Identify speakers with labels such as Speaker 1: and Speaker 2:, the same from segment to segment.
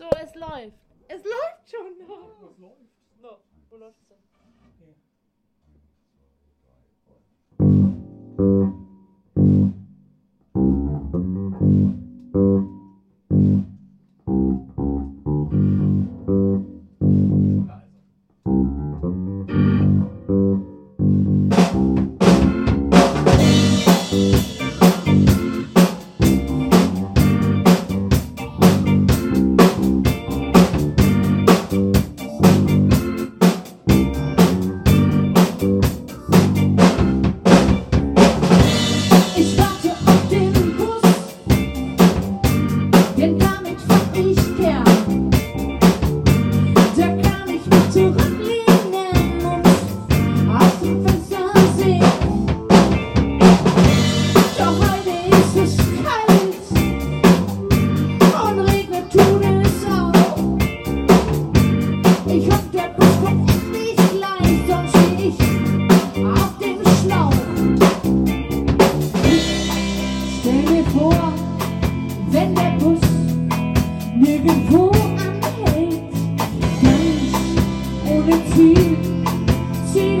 Speaker 1: So, es läuft. Es läuft schon noch.
Speaker 2: Es läuft.
Speaker 1: No, wo
Speaker 3: läuft es denn? nirgendwo anhält. Mensch ohne Ziel, Ziel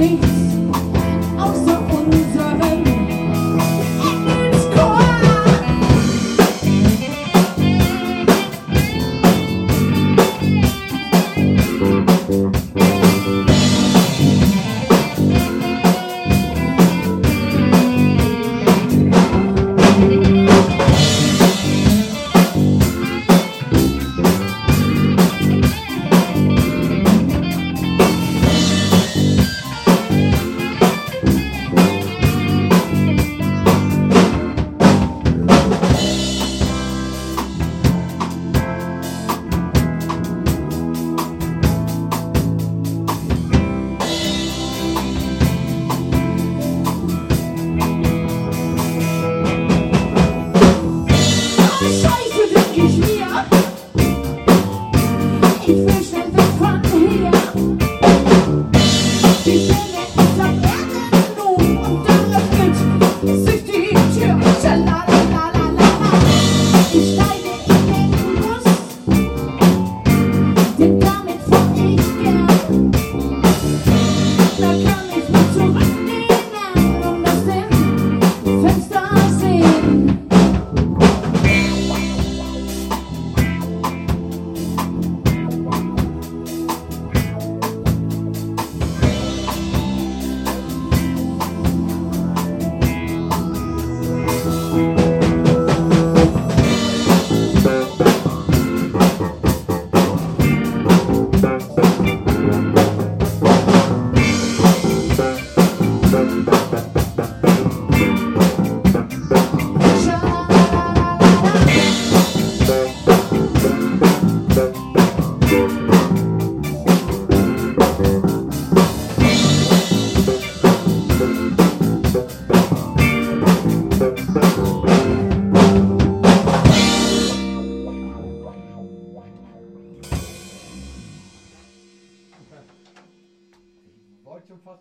Speaker 2: You.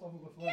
Speaker 2: overflow